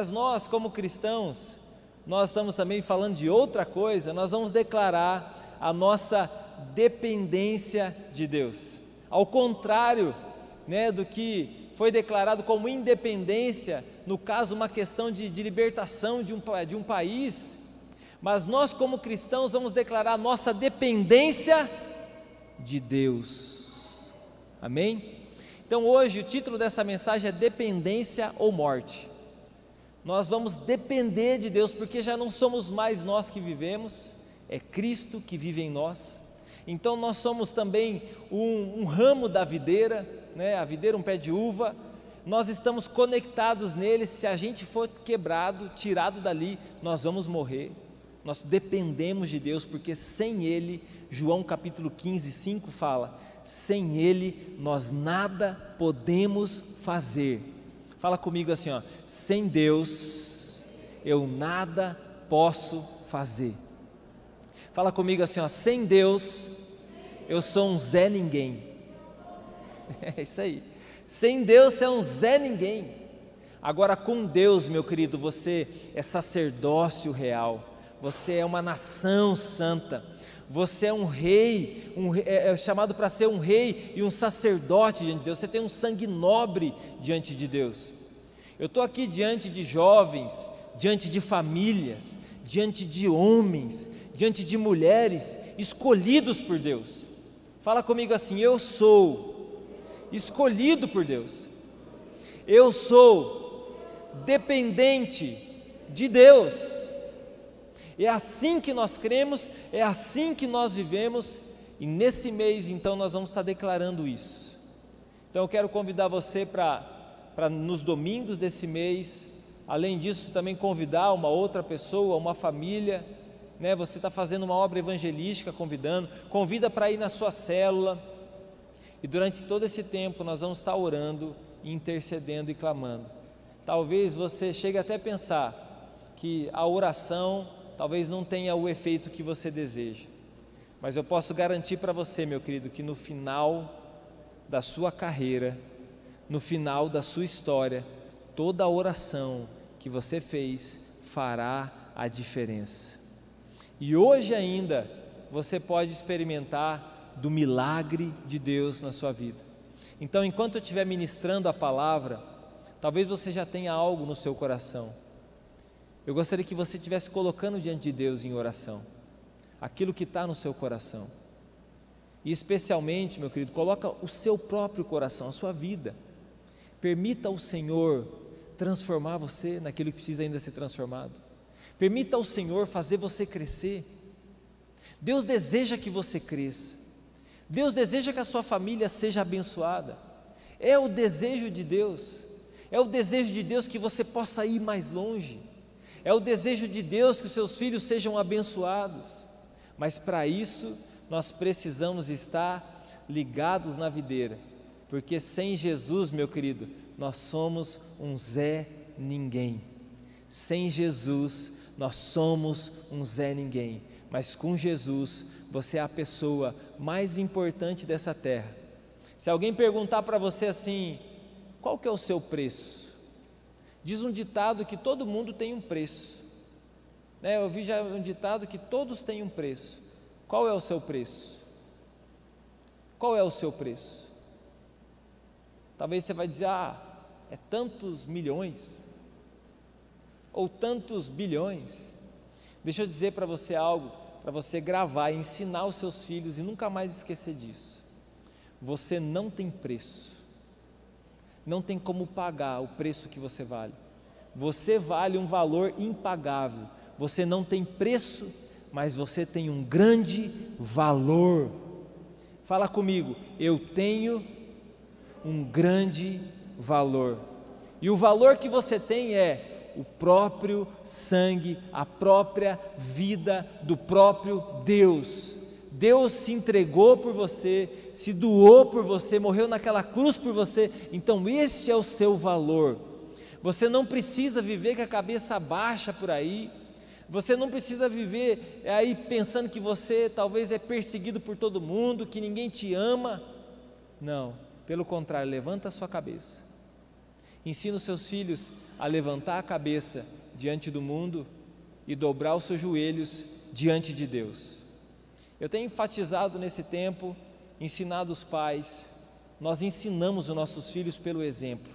Mas nós, como cristãos, nós estamos também falando de outra coisa, nós vamos declarar a nossa dependência de Deus. Ao contrário né, do que foi declarado como independência, no caso, uma questão de, de libertação de um, de um país, mas nós, como cristãos, vamos declarar nossa dependência de Deus. Amém? Então, hoje, o título dessa mensagem é Dependência ou Morte. Nós vamos depender de Deus, porque já não somos mais nós que vivemos, é Cristo que vive em nós. Então, nós somos também um, um ramo da videira, né? a videira, um pé de uva, nós estamos conectados nele. Se a gente for quebrado, tirado dali, nós vamos morrer. Nós dependemos de Deus, porque sem Ele, João capítulo 15, 5 fala: sem Ele nós nada podemos fazer. Fala comigo assim, ó, sem Deus eu nada posso fazer. Fala comigo assim, ó, sem Deus eu sou um Zé Ninguém. É isso aí. Sem Deus você é um Zé Ninguém. Agora com Deus, meu querido, você é sacerdócio real você é uma nação santa, você é um rei, um, é, é chamado para ser um rei e um sacerdote diante de Deus, você tem um sangue nobre diante de Deus. Eu estou aqui diante de jovens, diante de famílias, diante de homens, diante de mulheres escolhidos por Deus. Fala comigo assim: eu sou escolhido por Deus, eu sou dependente de Deus. É assim que nós cremos, é assim que nós vivemos, e nesse mês então nós vamos estar declarando isso. Então eu quero convidar você para nos domingos desse mês, além disso também convidar uma outra pessoa, uma família, né? Você está fazendo uma obra evangelística, convidando, convida para ir na sua célula. E durante todo esse tempo nós vamos estar orando, intercedendo e clamando. Talvez você chegue até a pensar que a oração talvez não tenha o efeito que você deseja. Mas eu posso garantir para você, meu querido, que no final da sua carreira, no final da sua história, toda a oração que você fez fará a diferença. E hoje ainda você pode experimentar do milagre de Deus na sua vida. Então, enquanto eu estiver ministrando a palavra, talvez você já tenha algo no seu coração eu gostaria que você estivesse colocando diante de Deus em oração aquilo que está no seu coração. E especialmente, meu querido, coloca o seu próprio coração, a sua vida. Permita ao Senhor transformar você naquilo que precisa ainda ser transformado. Permita ao Senhor fazer você crescer. Deus deseja que você cresça. Deus deseja que a sua família seja abençoada. É o desejo de Deus. É o desejo de Deus que você possa ir mais longe. É o desejo de Deus que os seus filhos sejam abençoados, mas para isso nós precisamos estar ligados na videira, porque sem Jesus, meu querido, nós somos um Zé Ninguém. Sem Jesus, nós somos um Zé Ninguém, mas com Jesus, você é a pessoa mais importante dessa terra. Se alguém perguntar para você assim, qual que é o seu preço? Diz um ditado que todo mundo tem um preço. Né? Eu vi já um ditado que todos têm um preço. Qual é o seu preço? Qual é o seu preço? Talvez você vai dizer, ah, é tantos milhões, ou tantos bilhões. Deixa eu dizer para você algo, para você gravar ensinar os seus filhos e nunca mais esquecer disso. Você não tem preço não tem como pagar o preço que você vale. Você vale um valor impagável. Você não tem preço, mas você tem um grande valor. Fala comigo, eu tenho um grande valor. E o valor que você tem é o próprio sangue, a própria vida do próprio Deus. Deus se entregou por você, se doou por você, morreu naquela cruz por você, então este é o seu valor. Você não precisa viver com a cabeça baixa por aí, você não precisa viver aí pensando que você talvez é perseguido por todo mundo, que ninguém te ama. Não, pelo contrário, levanta a sua cabeça Ensina os seus filhos a levantar a cabeça diante do mundo e dobrar os seus joelhos diante de Deus. Eu tenho enfatizado nesse tempo, ensinado os pais, nós ensinamos os nossos filhos pelo exemplo.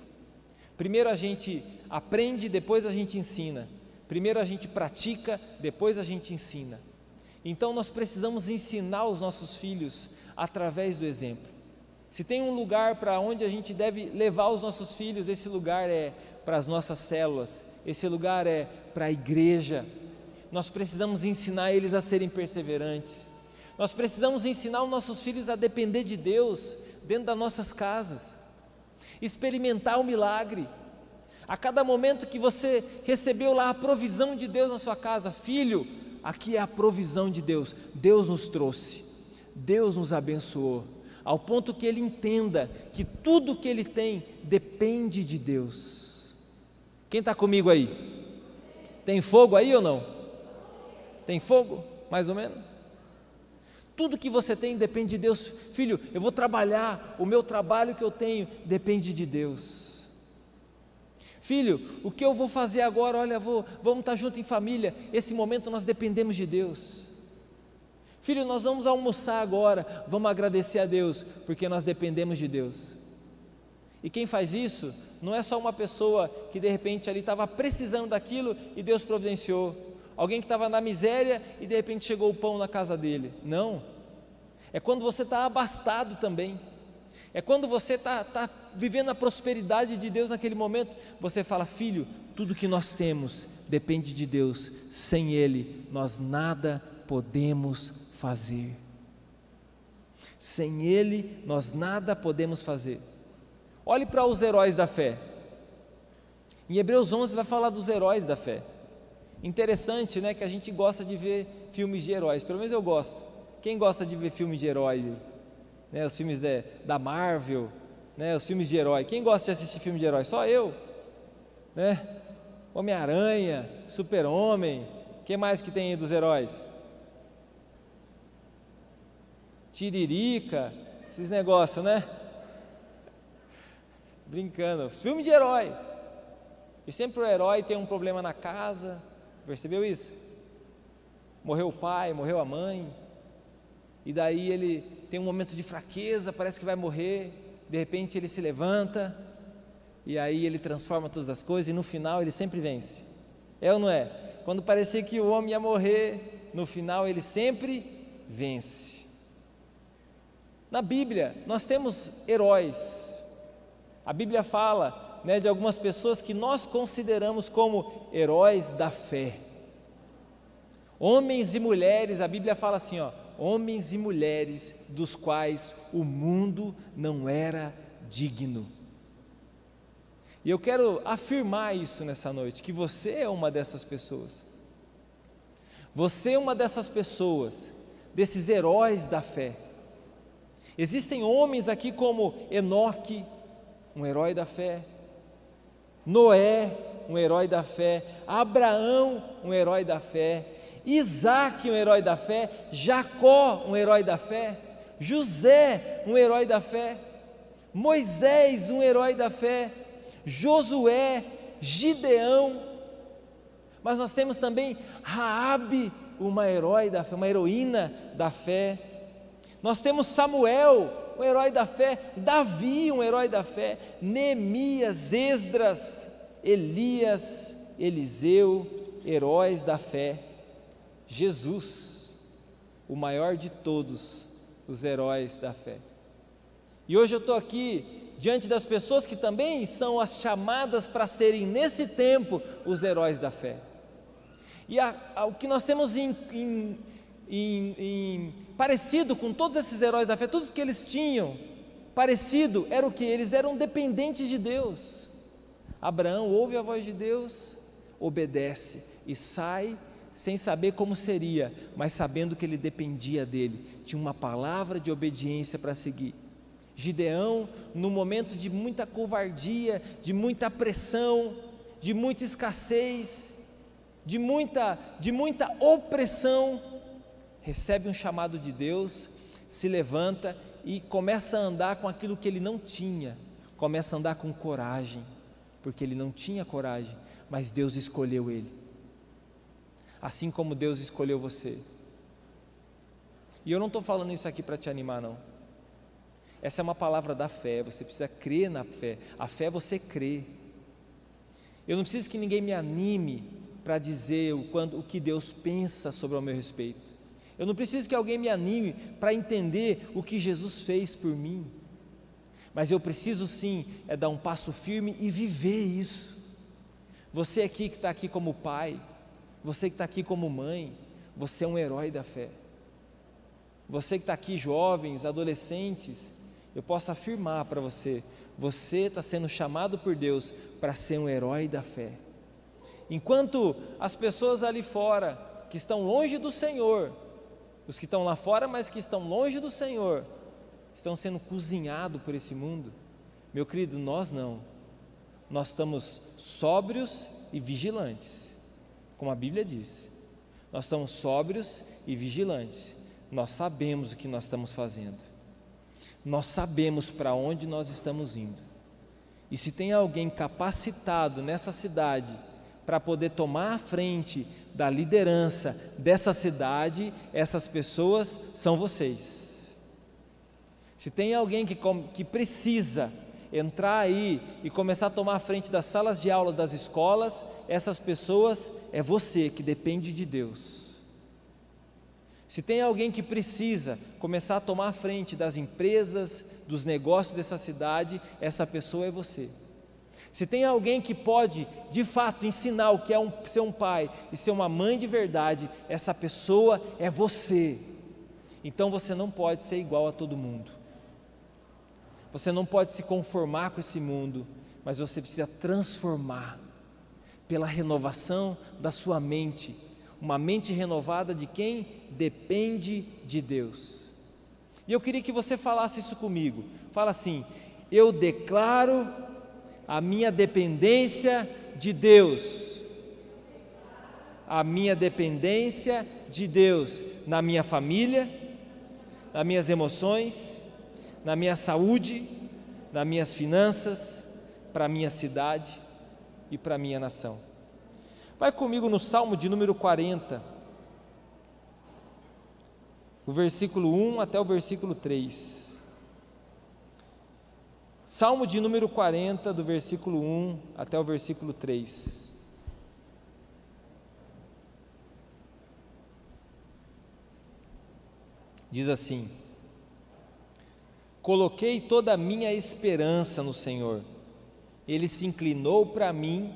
Primeiro a gente aprende, depois a gente ensina. Primeiro a gente pratica, depois a gente ensina. Então nós precisamos ensinar os nossos filhos através do exemplo. Se tem um lugar para onde a gente deve levar os nossos filhos, esse lugar é para as nossas células, esse lugar é para a igreja. Nós precisamos ensinar eles a serem perseverantes. Nós precisamos ensinar os nossos filhos a depender de Deus dentro das nossas casas, experimentar o milagre. A cada momento que você recebeu lá a provisão de Deus na sua casa, filho, aqui é a provisão de Deus. Deus nos trouxe, Deus nos abençoou, ao ponto que ele entenda que tudo que ele tem depende de Deus. Quem está comigo aí? Tem fogo aí ou não? Tem fogo? Mais ou menos? Tudo que você tem depende de Deus. Filho, eu vou trabalhar, o meu trabalho que eu tenho depende de Deus. Filho, o que eu vou fazer agora? Olha, vou, vamos estar junto em família. Esse momento nós dependemos de Deus. Filho, nós vamos almoçar agora. Vamos agradecer a Deus, porque nós dependemos de Deus. E quem faz isso não é só uma pessoa que de repente ali estava precisando daquilo e Deus providenciou alguém que estava na miséria e de repente chegou o pão na casa dele. Não. É quando você está abastado também. É quando você está tá vivendo a prosperidade de Deus naquele momento. Você fala, filho, tudo que nós temos depende de Deus. Sem Ele, nós nada podemos fazer. Sem Ele, nós nada podemos fazer. Olhe para os heróis da fé. Em Hebreus 11 vai falar dos heróis da fé. Interessante, né, que a gente gosta de ver filmes de heróis, pelo menos eu gosto. Quem gosta de ver filme de herói? Né, os filmes de, da Marvel, né, os filmes de herói. Quem gosta de assistir filme de herói? Só eu. Né? Homem-Aranha, Super-Homem, que mais que tem aí dos heróis? Tiririca, esses negócios, né? Brincando, filme de herói. E sempre o herói tem um problema na casa, Percebeu isso? Morreu o pai, morreu a mãe, e daí ele tem um momento de fraqueza, parece que vai morrer, de repente ele se levanta, e aí ele transforma todas as coisas, e no final ele sempre vence. É ou não é? Quando parecia que o homem ia morrer, no final ele sempre vence. Na Bíblia, nós temos heróis. A Bíblia fala né, de algumas pessoas que nós consideramos como heróis da fé. Homens e mulheres, a Bíblia fala assim, ó, homens e mulheres dos quais o mundo não era digno. E eu quero afirmar isso nessa noite, que você é uma dessas pessoas. Você é uma dessas pessoas, desses heróis da fé. Existem homens aqui como Enoque, um herói da fé, Noé, um herói da fé, Abraão, um herói da fé, Isaac, um herói da fé, Jacó, um herói da fé, José, um herói da fé, Moisés, um herói da fé, Josué, Gideão, mas nós temos também Raabe, uma herói da fé, uma heroína da fé. Nós temos Samuel, um herói da fé, Davi, um herói da fé, Neemias, Esdras, Elias, Eliseu, heróis da fé, Jesus, o maior de todos os heróis da fé. E hoje eu estou aqui diante das pessoas que também são as chamadas para serem nesse tempo os heróis da fé. E a, a, o que nós temos em, em em, em, parecido com todos esses heróis da fé, tudo que eles tinham, parecido, era o que? Eles eram dependentes de Deus. Abraão ouve a voz de Deus, obedece e sai sem saber como seria, mas sabendo que ele dependia dele, tinha uma palavra de obediência para seguir. Gideão, no momento de muita covardia, de muita pressão, de muita escassez, de muita, de muita opressão, recebe um chamado de Deus, se levanta e começa a andar com aquilo que ele não tinha, começa a andar com coragem, porque ele não tinha coragem, mas Deus escolheu ele. Assim como Deus escolheu você. E eu não estou falando isso aqui para te animar, não. Essa é uma palavra da fé, você precisa crer na fé. A fé você crê. Eu não preciso que ninguém me anime para dizer o, quando, o que Deus pensa sobre o meu respeito. Eu não preciso que alguém me anime para entender o que Jesus fez por mim. Mas eu preciso sim é dar um passo firme e viver isso. Você aqui que está aqui como pai, você que está aqui como mãe, você é um herói da fé. Você que está aqui, jovens, adolescentes, eu posso afirmar para você: você está sendo chamado por Deus para ser um herói da fé. Enquanto as pessoas ali fora, que estão longe do Senhor, os que estão lá fora, mas que estão longe do Senhor, estão sendo cozinhados por esse mundo, meu querido, nós não. Nós estamos sóbrios e vigilantes, como a Bíblia diz. Nós estamos sóbrios e vigilantes. Nós sabemos o que nós estamos fazendo. Nós sabemos para onde nós estamos indo. E se tem alguém capacitado nessa cidade para poder tomar a frente da liderança dessa cidade, essas pessoas são vocês. Se tem alguém que, que precisa entrar aí e começar a tomar a frente das salas de aula das escolas, essas pessoas é você que depende de Deus. Se tem alguém que precisa começar a tomar a frente das empresas, dos negócios dessa cidade, essa pessoa é você. Se tem alguém que pode, de fato, ensinar o que é um, ser um pai e ser uma mãe de verdade, essa pessoa é você. Então você não pode ser igual a todo mundo. Você não pode se conformar com esse mundo, mas você precisa transformar pela renovação da sua mente. Uma mente renovada de quem depende de Deus. E eu queria que você falasse isso comigo. Fala assim: eu declaro a minha dependência de Deus. A minha dependência de Deus na minha família, nas minhas emoções, na minha saúde, nas minhas finanças, para a minha cidade e para a minha nação. Vai comigo no Salmo de número 40, o versículo 1 até o versículo 3. Salmo de número 40, do versículo 1 até o versículo 3. Diz assim: Coloquei toda a minha esperança no Senhor. Ele se inclinou para mim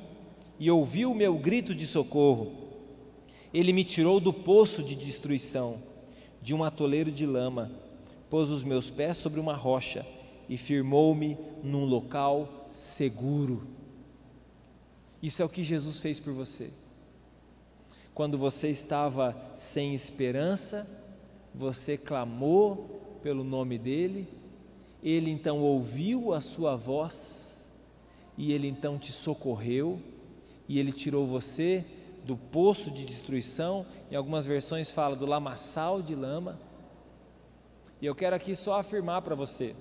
e ouviu o meu grito de socorro. Ele me tirou do poço de destruição, de um atoleiro de lama, pôs os meus pés sobre uma rocha e firmou-me num local seguro. Isso é o que Jesus fez por você. Quando você estava sem esperança, você clamou pelo nome dele, ele então ouviu a sua voz e ele então te socorreu e ele tirou você do poço de destruição. Em algumas versões fala do lamaçal de lama. E eu quero aqui só afirmar para você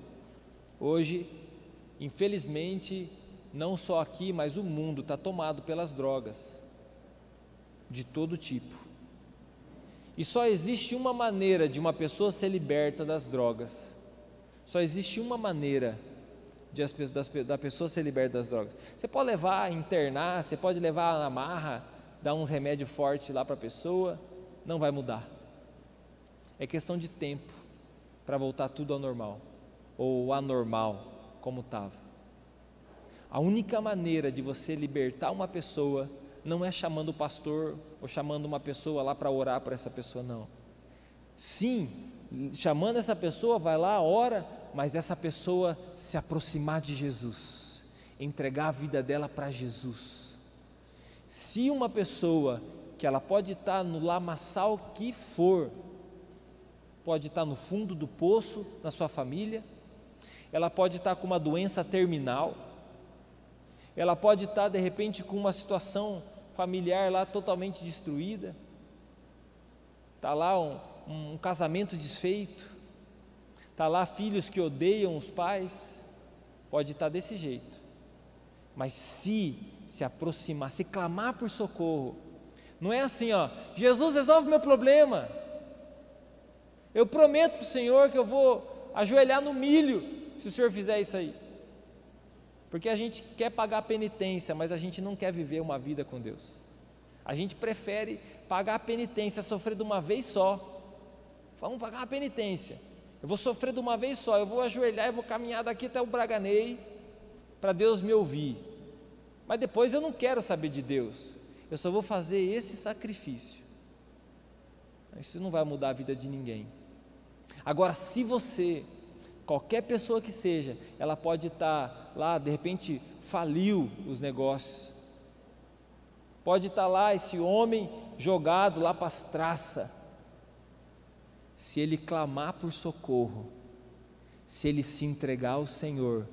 Hoje, infelizmente, não só aqui, mas o mundo está tomado pelas drogas, de todo tipo. E só existe uma maneira de uma pessoa ser liberta das drogas. Só existe uma maneira de as, das, da pessoa ser liberta das drogas. Você pode levar, internar, você pode levar na marra, dar uns remédios fortes lá para a pessoa, não vai mudar. É questão de tempo para voltar tudo ao normal ou anormal como estava. A única maneira de você libertar uma pessoa não é chamando o pastor ou chamando uma pessoa lá para orar por essa pessoa, não. Sim, chamando essa pessoa, vai lá, ora, mas essa pessoa se aproximar de Jesus, entregar a vida dela para Jesus. Se uma pessoa que ela pode estar no lamaçal que for, pode estar no fundo do poço na sua família, ela pode estar com uma doença terminal, ela pode estar de repente com uma situação familiar lá totalmente destruída, está lá um, um casamento desfeito, está lá filhos que odeiam os pais, pode estar desse jeito, Mas se se aproximar, se clamar por socorro, não é assim, ó, Jesus resolve meu problema. Eu prometo para o Senhor que eu vou ajoelhar no milho se o Senhor fizer isso aí. Porque a gente quer pagar penitência, mas a gente não quer viver uma vida com Deus. A gente prefere pagar a penitência, sofrer de uma vez só. Vamos pagar a penitência. Eu vou sofrer de uma vez só, eu vou ajoelhar, eu vou caminhar daqui até o Braganei para Deus me ouvir. Mas depois eu não quero saber de Deus. Eu só vou fazer esse sacrifício. Isso não vai mudar a vida de ninguém. Agora, se você, qualquer pessoa que seja, ela pode estar lá, de repente faliu os negócios, pode estar lá esse homem jogado lá para as traças, se ele clamar por socorro, se ele se entregar ao Senhor,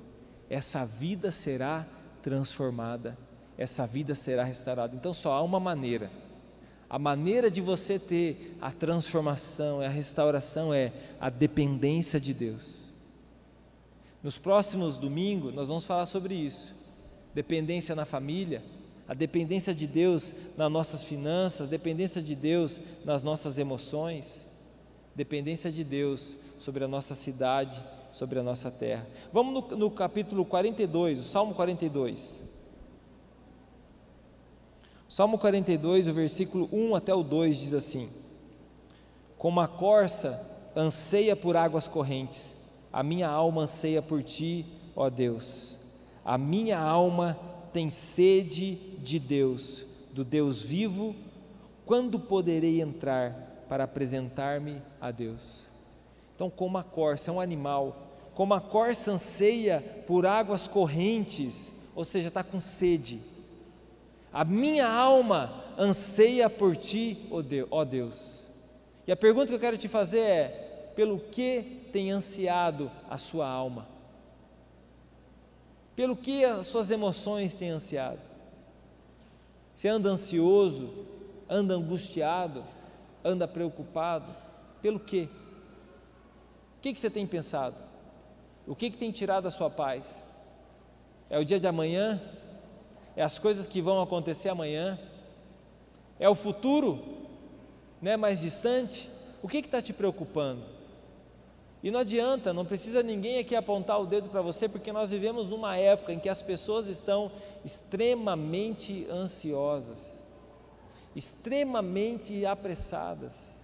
essa vida será transformada, essa vida será restaurada. Então só há uma maneira a maneira de você ter a transformação, a restauração é a dependência de Deus. Nos próximos domingos nós vamos falar sobre isso. Dependência na família, a dependência de Deus nas nossas finanças, dependência de Deus nas nossas emoções, dependência de Deus sobre a nossa cidade, sobre a nossa terra. Vamos no, no capítulo 42, o Salmo 42. Salmo 42, o versículo 1 até o 2 diz assim: Como a corça anseia por águas correntes, a minha alma anseia por ti, ó Deus. A minha alma tem sede de Deus, do Deus vivo. Quando poderei entrar para apresentar-me a Deus? Então, como a corça é um animal, como a corça anseia por águas correntes, ou seja, está com sede a minha alma anseia por ti, ó Deus. E a pergunta que eu quero te fazer é: pelo que tem ansiado a sua alma? Pelo que as suas emoções têm ansiado? Você anda ansioso, anda angustiado, anda preocupado? Pelo quê? O que, você tem pensado? O que, que tem tirado a sua paz? É o dia de amanhã? é as coisas que vão acontecer amanhã, é o futuro, né, mais distante. O que está te preocupando? E não adianta, não precisa ninguém aqui apontar o dedo para você, porque nós vivemos numa época em que as pessoas estão extremamente ansiosas, extremamente apressadas,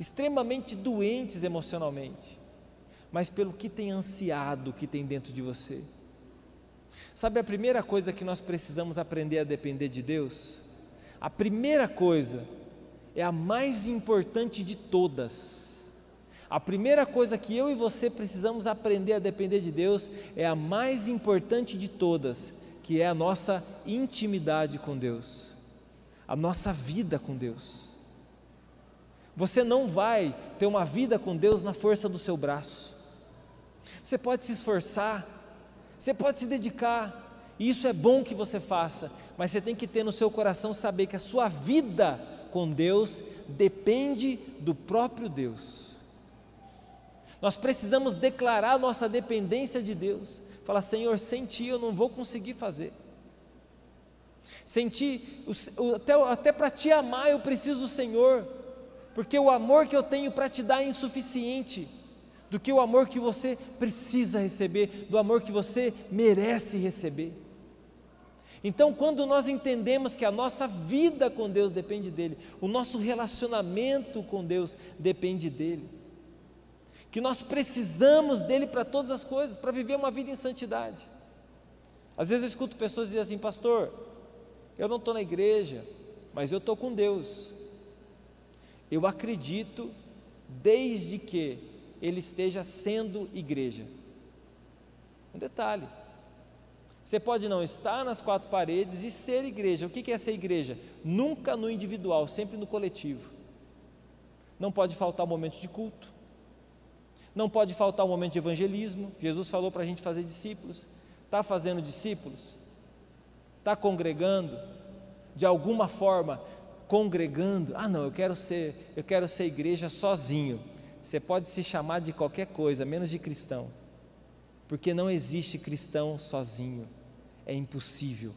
extremamente doentes emocionalmente, mas pelo que tem ansiado que tem dentro de você. Sabe a primeira coisa que nós precisamos aprender a depender de Deus? A primeira coisa é a mais importante de todas. A primeira coisa que eu e você precisamos aprender a depender de Deus é a mais importante de todas, que é a nossa intimidade com Deus, a nossa vida com Deus. Você não vai ter uma vida com Deus na força do seu braço. Você pode se esforçar, você pode se dedicar, isso é bom que você faça, mas você tem que ter no seu coração saber que a sua vida com Deus depende do próprio Deus. Nós precisamos declarar nossa dependência de Deus. Falar, Senhor, sem Ti eu não vou conseguir fazer. Sem Ti, até, até para Te amar eu preciso do Senhor, porque o amor que eu tenho para Te dar é insuficiente do que o amor que você precisa receber, do amor que você merece receber. Então, quando nós entendemos que a nossa vida com Deus depende dele, o nosso relacionamento com Deus depende dele, que nós precisamos dele para todas as coisas, para viver uma vida em santidade. Às vezes eu escuto pessoas dizer assim, pastor, eu não estou na igreja, mas eu estou com Deus. Eu acredito desde que ele esteja sendo igreja. Um detalhe: você pode não estar nas quatro paredes e ser igreja. O que é ser igreja? Nunca no individual, sempre no coletivo. Não pode faltar o momento de culto, não pode faltar o um momento de evangelismo. Jesus falou para a gente fazer discípulos. Está fazendo discípulos? Está congregando? De alguma forma, congregando? Ah, não, eu quero ser, eu quero ser igreja sozinho. Você pode se chamar de qualquer coisa, menos de cristão, porque não existe cristão sozinho. é impossível,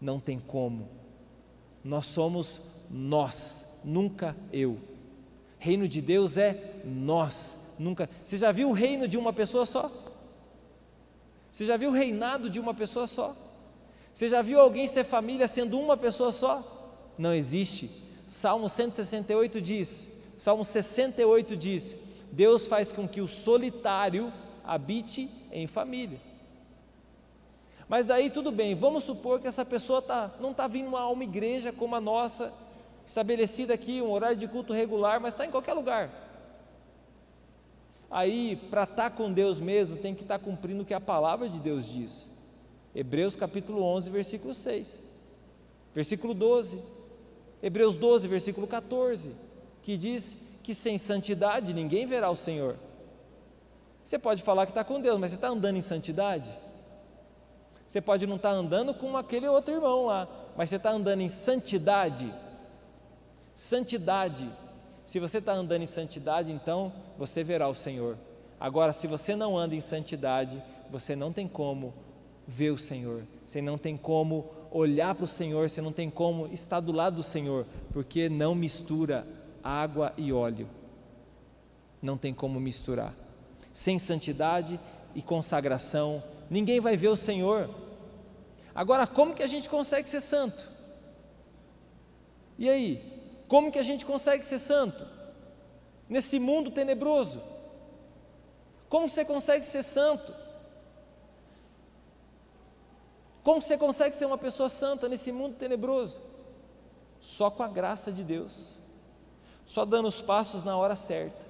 não tem como. Nós somos nós, nunca eu. Reino de Deus é nós, nunca. Você já viu o reino de uma pessoa só? Você já viu o reinado de uma pessoa só? Você já viu alguém ser família sendo uma pessoa só? Não existe. Salmo 168 diz: Salmo 68 diz: Deus faz com que o solitário habite em família. Mas daí tudo bem, vamos supor que essa pessoa tá, não está vindo a uma igreja como a nossa, estabelecida aqui, um horário de culto regular, mas está em qualquer lugar. Aí, para estar tá com Deus mesmo, tem que estar tá cumprindo o que a palavra de Deus diz. Hebreus capítulo 11, versículo 6. Versículo 12. Hebreus 12, versículo 14, que diz que sem santidade ninguém verá o Senhor. Você pode falar que está com Deus, mas você está andando em santidade? Você pode não estar tá andando com aquele outro irmão lá, mas você está andando em santidade. Santidade. Se você está andando em santidade, então você verá o Senhor. Agora, se você não anda em santidade, você não tem como ver o Senhor, você não tem como olhar para o Senhor, você não tem como estar do lado do Senhor, porque não mistura água e óleo. Não tem como misturar. Sem santidade e consagração, ninguém vai ver o Senhor. Agora, como que a gente consegue ser santo? E aí? Como que a gente consegue ser santo? Nesse mundo tenebroso? Como você consegue ser santo? Como você consegue ser uma pessoa santa nesse mundo tenebroso? Só com a graça de Deus, só dando os passos na hora certa.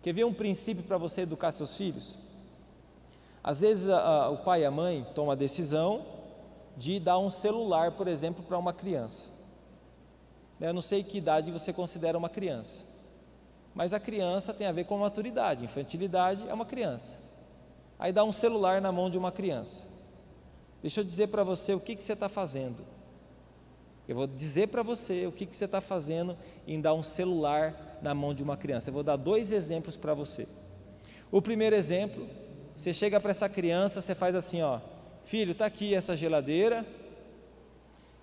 Quer ver um princípio para você educar seus filhos? Às vezes a, a, o pai e a mãe tomam a decisão de dar um celular, por exemplo, para uma criança. Eu não sei que idade você considera uma criança, mas a criança tem a ver com maturidade, infantilidade é uma criança. Aí dá um celular na mão de uma criança. Deixa eu dizer para você o que, que você está fazendo. Eu vou dizer para você o que, que você está fazendo em dar um celular na mão de uma criança. Eu vou dar dois exemplos para você. O primeiro exemplo você chega para essa criança, você faz assim, ó, filho, está aqui essa geladeira,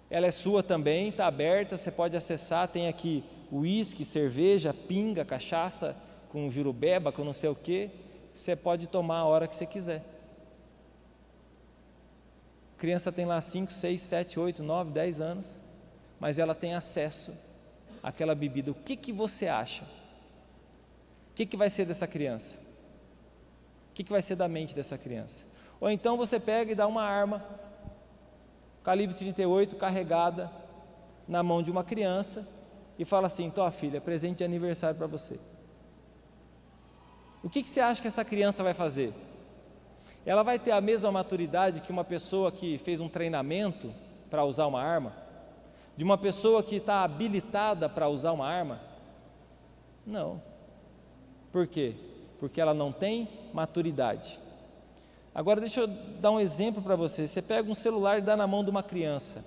ela é sua também, está aberta, você pode acessar, tem aqui uísque, cerveja, pinga, cachaça, com jurubeba, com não sei o que, você pode tomar a hora que você quiser. A criança tem lá 5, 6, 7, 8, 9, 10 anos, mas ela tem acesso àquela bebida. O que, que você acha? O que, que vai ser dessa criança? que, que vai ser da mente dessa criança? Ou então você pega e dá uma arma, calibre 38, carregada, na mão de uma criança, e fala assim: tua filha, presente de aniversário para você. O que, que você acha que essa criança vai fazer? Ela vai ter a mesma maturidade que uma pessoa que fez um treinamento para usar uma arma? De uma pessoa que está habilitada para usar uma arma? Não. Por quê? porque ela não tem maturidade. Agora deixa eu dar um exemplo para você. Você pega um celular e dá na mão de uma criança.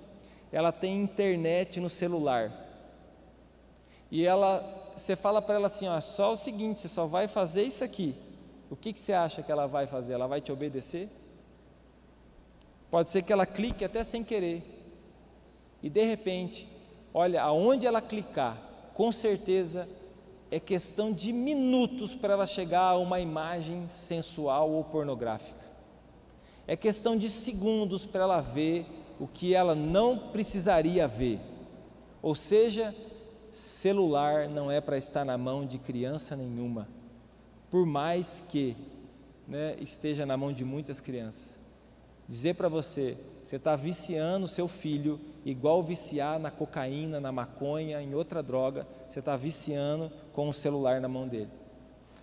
Ela tem internet no celular. E ela, você fala para ela assim, ó, só o seguinte, você só vai fazer isso aqui. O que, que você acha que ela vai fazer? Ela vai te obedecer? Pode ser que ela clique até sem querer. E de repente, olha, aonde ela clicar, com certeza é questão de minutos para ela chegar a uma imagem sensual ou pornográfica. É questão de segundos para ela ver o que ela não precisaria ver. Ou seja, celular não é para estar na mão de criança nenhuma, por mais que né, esteja na mão de muitas crianças. Dizer para você, você está viciando o seu filho, igual viciar na cocaína, na maconha, em outra droga, você está viciando com o celular na mão dele.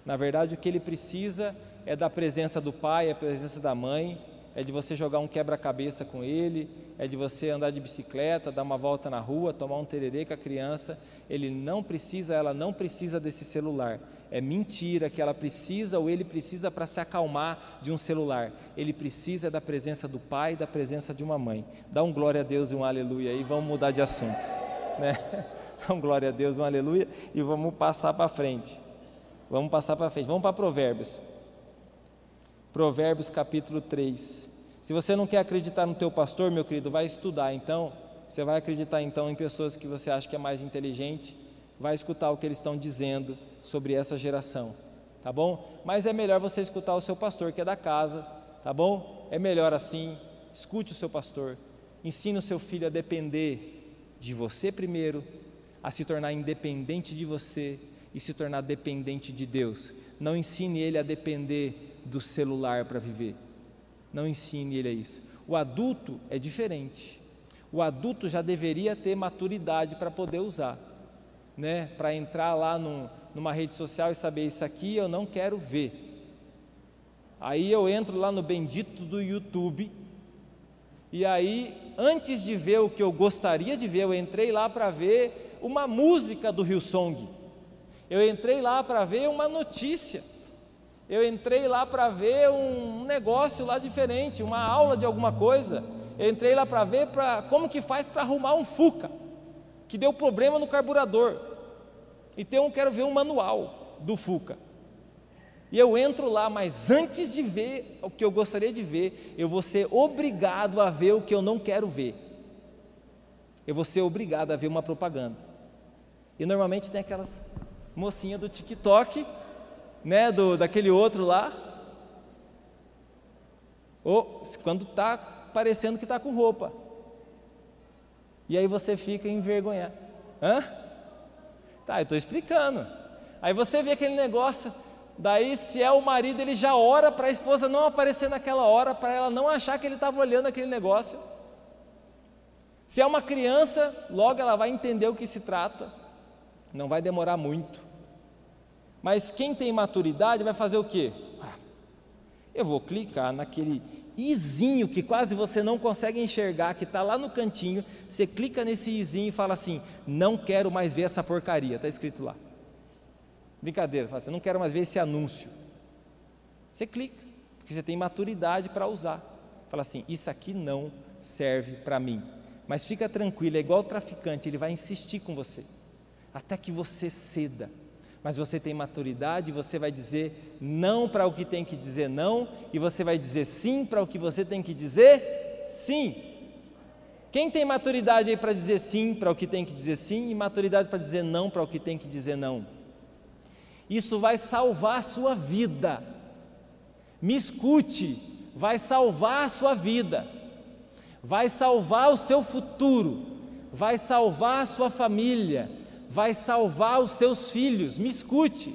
Na verdade, o que ele precisa é da presença do pai, a presença da mãe, é de você jogar um quebra-cabeça com ele, é de você andar de bicicleta, dar uma volta na rua, tomar um tererê com a criança. Ele não precisa, ela não precisa desse celular é mentira que ela precisa ou ele precisa para se acalmar de um celular. Ele precisa da presença do pai da presença de uma mãe. Dá um glória a Deus e um aleluia e vamos mudar de assunto. Né? Dá um glória a Deus, um aleluia e vamos passar para frente. Vamos passar para frente. Vamos para Provérbios. Provérbios capítulo 3. Se você não quer acreditar no teu pastor, meu querido, vai estudar. Então, você vai acreditar então em pessoas que você acha que é mais inteligente, vai escutar o que eles estão dizendo sobre essa geração, tá bom? Mas é melhor você escutar o seu pastor que é da casa, tá bom? É melhor assim. Escute o seu pastor. Ensine o seu filho a depender de você primeiro, a se tornar independente de você e se tornar dependente de Deus. Não ensine ele a depender do celular para viver. Não ensine ele a isso. O adulto é diferente. O adulto já deveria ter maturidade para poder usar, né? Para entrar lá numa rede social e saber isso aqui eu não quero ver. Aí eu entro lá no bendito do YouTube e aí antes de ver o que eu gostaria de ver, eu entrei lá para ver uma música do Rio Song. Eu entrei lá para ver uma notícia. Eu entrei lá para ver um negócio lá diferente, uma aula de alguma coisa. Eu entrei lá para ver pra, como que faz para arrumar um Fuca, que deu problema no carburador. Então eu quero ver um manual do Fuca. E eu entro lá, mas antes de ver o que eu gostaria de ver, eu vou ser obrigado a ver o que eu não quero ver. Eu vou ser obrigado a ver uma propaganda. E normalmente tem aquelas mocinhas do TikTok né, do, daquele outro lá, ou quando está parecendo que está com roupa. E aí você fica envergonhado. Hã? Tá, eu estou explicando. Aí você vê aquele negócio, daí se é o marido, ele já ora para a esposa não aparecer naquela hora, para ela não achar que ele estava olhando aquele negócio. Se é uma criança, logo ela vai entender o que se trata. Não vai demorar muito. Mas quem tem maturidade vai fazer o quê? Ah, eu vou clicar naquele izinho que quase você não consegue enxergar, que está lá no cantinho. Você clica nesse izinho e fala assim: Não quero mais ver essa porcaria. Está escrito lá. Brincadeira, fala assim, não quero mais ver esse anúncio. Você clica, porque você tem maturidade para usar. Fala assim: Isso aqui não serve para mim. Mas fica tranquilo, é igual o traficante, ele vai insistir com você, até que você ceda mas você tem maturidade, você vai dizer não para o que tem que dizer não, e você vai dizer sim para o que você tem que dizer sim. Quem tem maturidade aí para dizer sim para o que tem que dizer sim, e maturidade para dizer não para o que tem que dizer não? Isso vai salvar a sua vida. Me escute, vai salvar a sua vida, vai salvar o seu futuro, vai salvar a sua família, vai salvar os seus filhos. Me escute,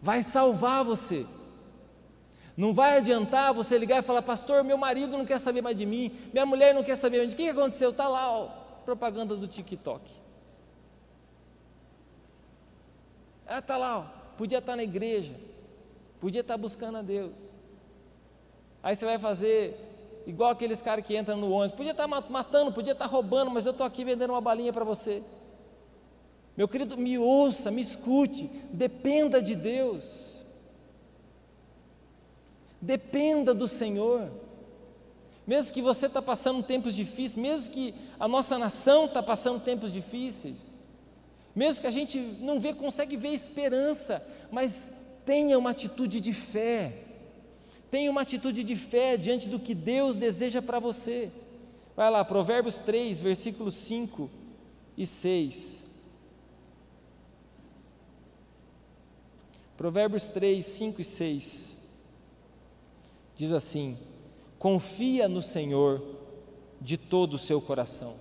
vai salvar você. Não vai adiantar você ligar e falar, pastor, meu marido não quer saber mais de mim, minha mulher não quer saber mais de mim. O que aconteceu? Está lá, ó, propaganda do TikTok. Ah, está lá, ó, podia estar tá na igreja, podia estar tá buscando a Deus. Aí você vai fazer igual aqueles caras que entram no ônibus, podia estar tá matando, podia estar roubando, mas eu estou aqui vendendo uma balinha para você. Meu querido, me ouça, me escute, dependa de Deus, dependa do Senhor. Mesmo que você está passando tempos difíceis, mesmo que a nossa nação está passando tempos difíceis, mesmo que a gente não vê, consegue ver esperança, mas tenha uma atitude de fé, tenha uma atitude de fé diante do que Deus deseja para você. Vai lá, Provérbios 3, versículos 5 e 6. Provérbios 3, 5 e 6 diz assim: Confia no Senhor de todo o seu coração.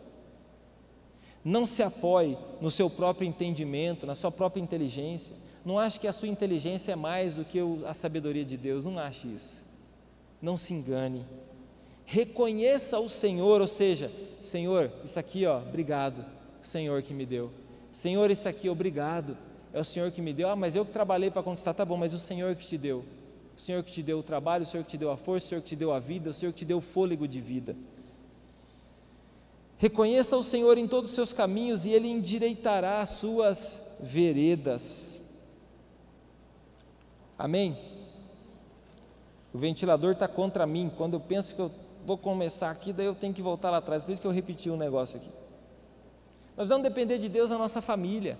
Não se apoie no seu próprio entendimento, na sua própria inteligência. Não ache que a sua inteligência é mais do que a sabedoria de Deus. Não ache isso. Não se engane. Reconheça o Senhor, ou seja, Senhor, isso aqui, ó, obrigado, o Senhor que me deu. Senhor, isso aqui, obrigado é o Senhor que me deu. Ah, mas eu que trabalhei para conquistar, tá bom, mas o Senhor que te deu. O Senhor que te deu o trabalho, o Senhor que te deu a força, o Senhor que te deu a vida, o Senhor que te deu o fôlego de vida. Reconheça o Senhor em todos os seus caminhos e Ele endireitará as suas veredas. Amém? O ventilador está contra mim. Quando eu penso que eu vou começar aqui, daí eu tenho que voltar lá atrás. Por isso que eu repeti um negócio aqui. Nós vamos depender de Deus na nossa família.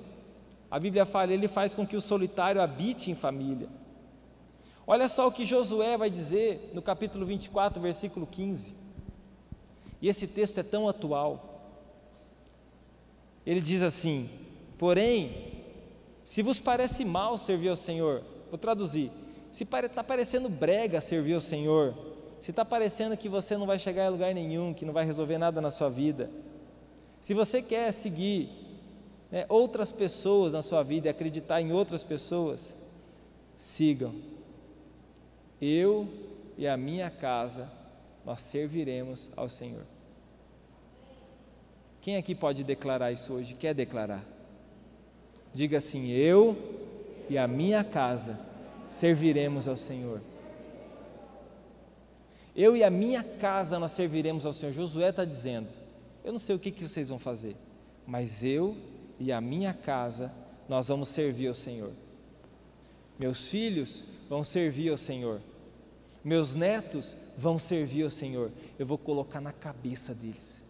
A Bíblia fala, ele faz com que o solitário habite em família. Olha só o que Josué vai dizer no capítulo 24, versículo 15. E esse texto é tão atual. Ele diz assim: Porém, se vos parece mal servir ao Senhor, vou traduzir, se está parecendo brega servir ao Senhor, se está parecendo que você não vai chegar a lugar nenhum, que não vai resolver nada na sua vida, se você quer seguir né, outras pessoas na sua vida e acreditar em outras pessoas, sigam. Eu e a minha casa, nós serviremos ao Senhor. Quem aqui pode declarar isso hoje? Quer declarar? Diga assim: Eu e a minha casa serviremos ao Senhor. Eu e a minha casa nós serviremos ao Senhor. Josué está dizendo: Eu não sei o que, que vocês vão fazer, mas eu e a minha casa nós vamos servir ao Senhor. Meus filhos vão servir ao Senhor. Meus netos vão servir ao Senhor. Eu vou colocar na cabeça deles.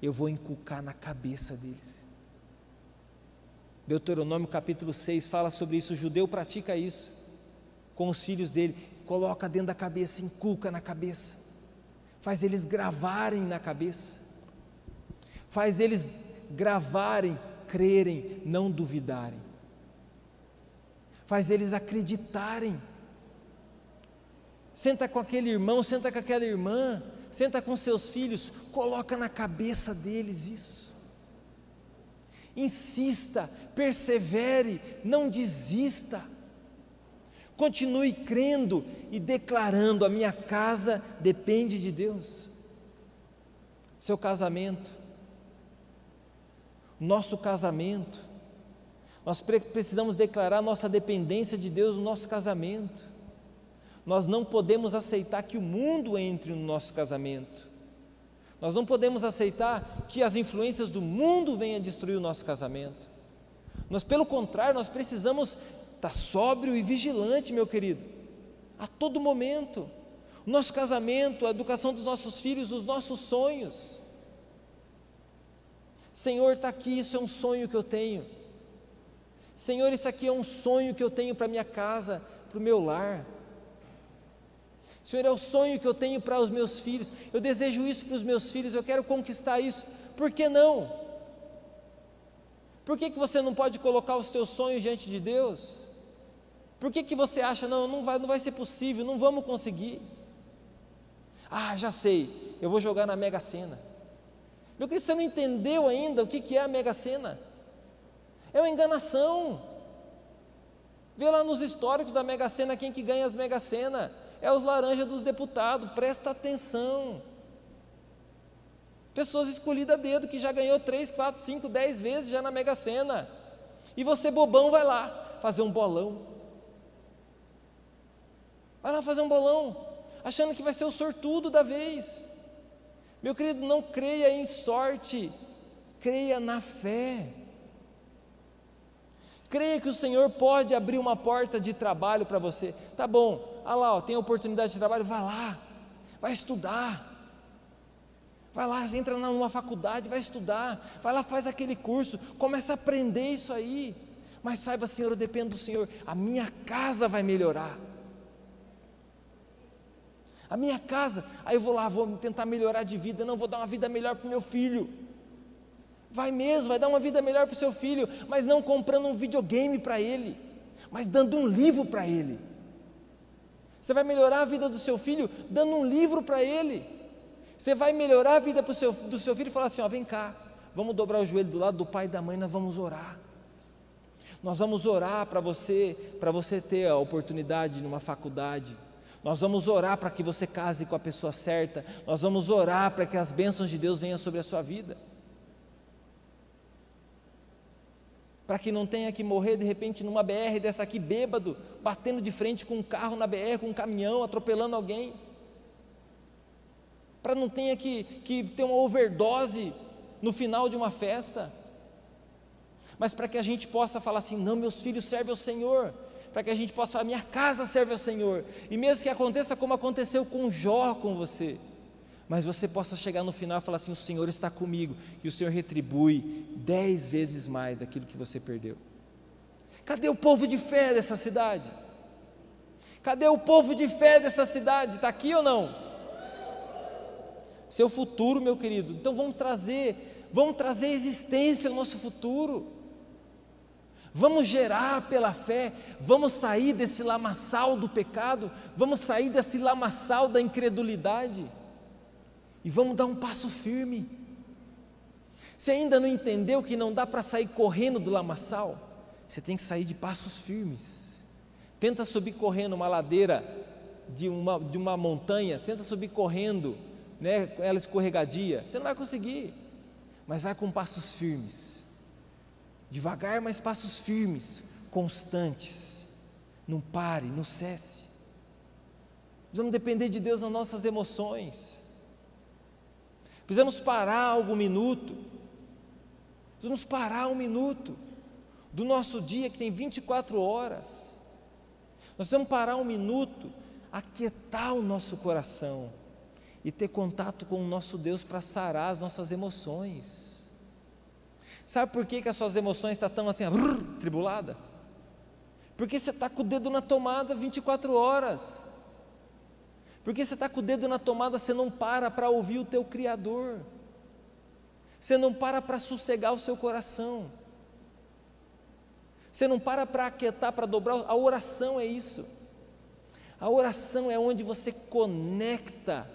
Eu vou inculcar na cabeça deles. Deuteronômio capítulo 6 fala sobre isso. O judeu pratica isso com os filhos dele. Coloca dentro da cabeça, inculca na cabeça. Faz eles gravarem na cabeça. Faz eles gravarem, crerem, não duvidarem. Faz eles acreditarem Senta com aquele irmão, senta com aquela irmã, senta com seus filhos, coloca na cabeça deles isso. Insista, persevere, não desista. Continue crendo e declarando: a minha casa depende de Deus. Seu casamento, nosso casamento, nós precisamos declarar nossa dependência de Deus no nosso casamento. Nós não podemos aceitar que o mundo entre no nosso casamento. Nós não podemos aceitar que as influências do mundo venham destruir o nosso casamento. Nós, pelo contrário, nós precisamos estar sóbrio e vigilante, meu querido, a todo momento. O nosso casamento, a educação dos nossos filhos, os nossos sonhos. Senhor, está aqui, isso é um sonho que eu tenho. Senhor, isso aqui é um sonho que eu tenho para minha casa, para o meu lar. Senhor, é o sonho que eu tenho para os meus filhos, eu desejo isso para os meus filhos, eu quero conquistar isso, por que não? Por que, que você não pode colocar os teus sonhos diante de Deus? Por que, que você acha, não, não vai, não vai ser possível, não vamos conseguir? Ah, já sei, eu vou jogar na Mega Sena. Meu querido, você não entendeu ainda o que, é a Mega Sena? É uma enganação. Vê lá nos históricos da Mega Sena quem que ganha as Mega Sena é os laranjas dos deputados, presta atenção. Pessoas escolhidas a dedo que já ganhou 3, 4, 5, 10 vezes já na Mega Sena. E você, bobão, vai lá fazer um bolão. Vai lá fazer um bolão, achando que vai ser o sortudo da vez. Meu querido, não creia em sorte, creia na fé. Creia que o Senhor pode abrir uma porta de trabalho para você. Tá bom, ah lá, ó, tem oportunidade de trabalho, vai lá, vai estudar. Vai lá, entra numa faculdade, vai estudar. Vai lá, faz aquele curso, começa a aprender isso aí. Mas saiba, Senhor, eu dependo do Senhor. A minha casa vai melhorar. A minha casa, aí eu vou lá, vou tentar melhorar de vida. Não, vou dar uma vida melhor para o meu filho. Vai mesmo, vai dar uma vida melhor para o seu filho, mas não comprando um videogame para ele, mas dando um livro para ele. Você vai melhorar a vida do seu filho dando um livro para ele. Você vai melhorar a vida seu, do seu filho e falar assim: ó, vem cá, vamos dobrar o joelho do lado do pai e da mãe, nós vamos orar. Nós vamos orar para você, para você ter a oportunidade numa faculdade. Nós vamos orar para que você case com a pessoa certa. Nós vamos orar para que as bênçãos de Deus venham sobre a sua vida. para que não tenha que morrer de repente numa BR dessa aqui, bêbado, batendo de frente com um carro na BR, com um caminhão, atropelando alguém, para não tenha que, que ter uma overdose no final de uma festa, mas para que a gente possa falar assim: não, meus filhos servem ao Senhor, para que a gente possa falar: minha casa serve ao Senhor, e mesmo que aconteça como aconteceu com Jó com você, mas você possa chegar no final e falar assim: o Senhor está comigo, e o Senhor retribui dez vezes mais daquilo que você perdeu. Cadê o povo de fé dessa cidade? Cadê o povo de fé dessa cidade? Está aqui ou não? Seu futuro, meu querido. Então vamos trazer, vamos trazer existência ao nosso futuro. Vamos gerar pela fé, vamos sair desse lamaçal do pecado, vamos sair desse lamaçal da incredulidade e vamos dar um passo firme. Se ainda não entendeu que não dá para sair correndo do lamaçal, você tem que sair de passos firmes. Tenta subir correndo uma ladeira de uma, de uma montanha, tenta subir correndo, né, ela escorregadia, você não vai conseguir, mas vai com passos firmes devagar, mas passos firmes, constantes. Não pare, não cesse. Precisamos depender de Deus nas nossas emoções. Precisamos parar algum minuto. Precisamos parar um minuto do nosso dia que tem 24 horas. Nós precisamos parar um minuto, aquietar o nosso coração e ter contato com o nosso Deus para sarar as nossas emoções. Sabe por que, que as suas emoções estão tão assim, tribulada? Porque você está com o dedo na tomada 24 horas. Porque você está com o dedo na tomada, você não para para ouvir o teu Criador. Você não para para sossegar o seu coração. Você não para para aquietar, para dobrar. A oração é isso. A oração é onde você conecta,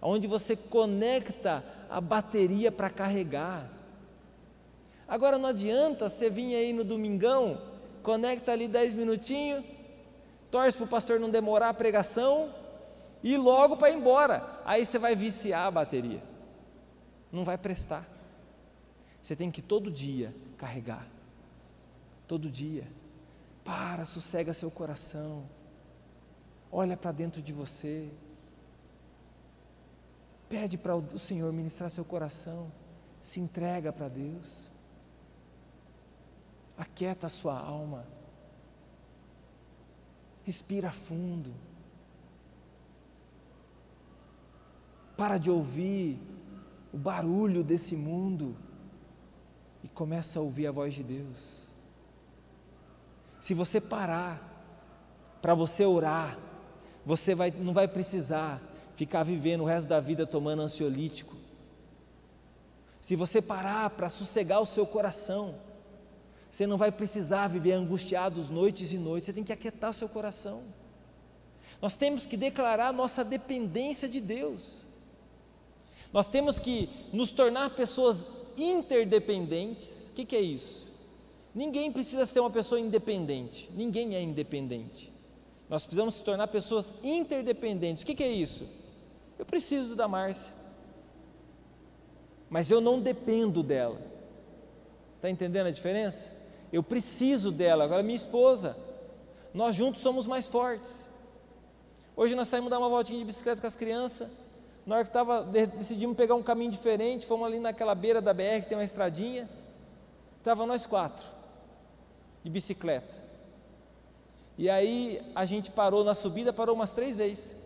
onde você conecta a bateria para carregar. Agora não adianta você vir aí no domingão, conecta ali 10 minutinhos, torce para o pastor não demorar a pregação e logo para ir embora. Aí você vai viciar a bateria. Não vai prestar. Você tem que todo dia carregar. Todo dia. Para, sossega seu coração. Olha para dentro de você. Pede para o Senhor ministrar seu coração. Se entrega para Deus. Aquieta a sua alma. Respira fundo. Para de ouvir o barulho desse mundo e começa a ouvir a voz de Deus. Se você parar para você orar, você vai, não vai precisar ficar vivendo o resto da vida tomando ansiolítico. Se você parar para sossegar o seu coração, você não vai precisar viver angustiados noites e noites, você tem que aquietar o seu coração. Nós temos que declarar nossa dependência de Deus. Nós temos que nos tornar pessoas interdependentes. O que, que é isso? Ninguém precisa ser uma pessoa independente. Ninguém é independente. Nós precisamos se tornar pessoas interdependentes. O que, que é isso? Eu preciso da Márcia, mas eu não dependo dela. Está entendendo a diferença? Eu preciso dela, agora minha esposa, nós juntos somos mais fortes. Hoje nós saímos dar uma voltinha de bicicleta com as crianças, na hora que tava, decidimos pegar um caminho diferente, fomos ali naquela beira da BR que tem uma estradinha, estava nós quatro, de bicicleta. E aí a gente parou na subida, parou umas três vezes.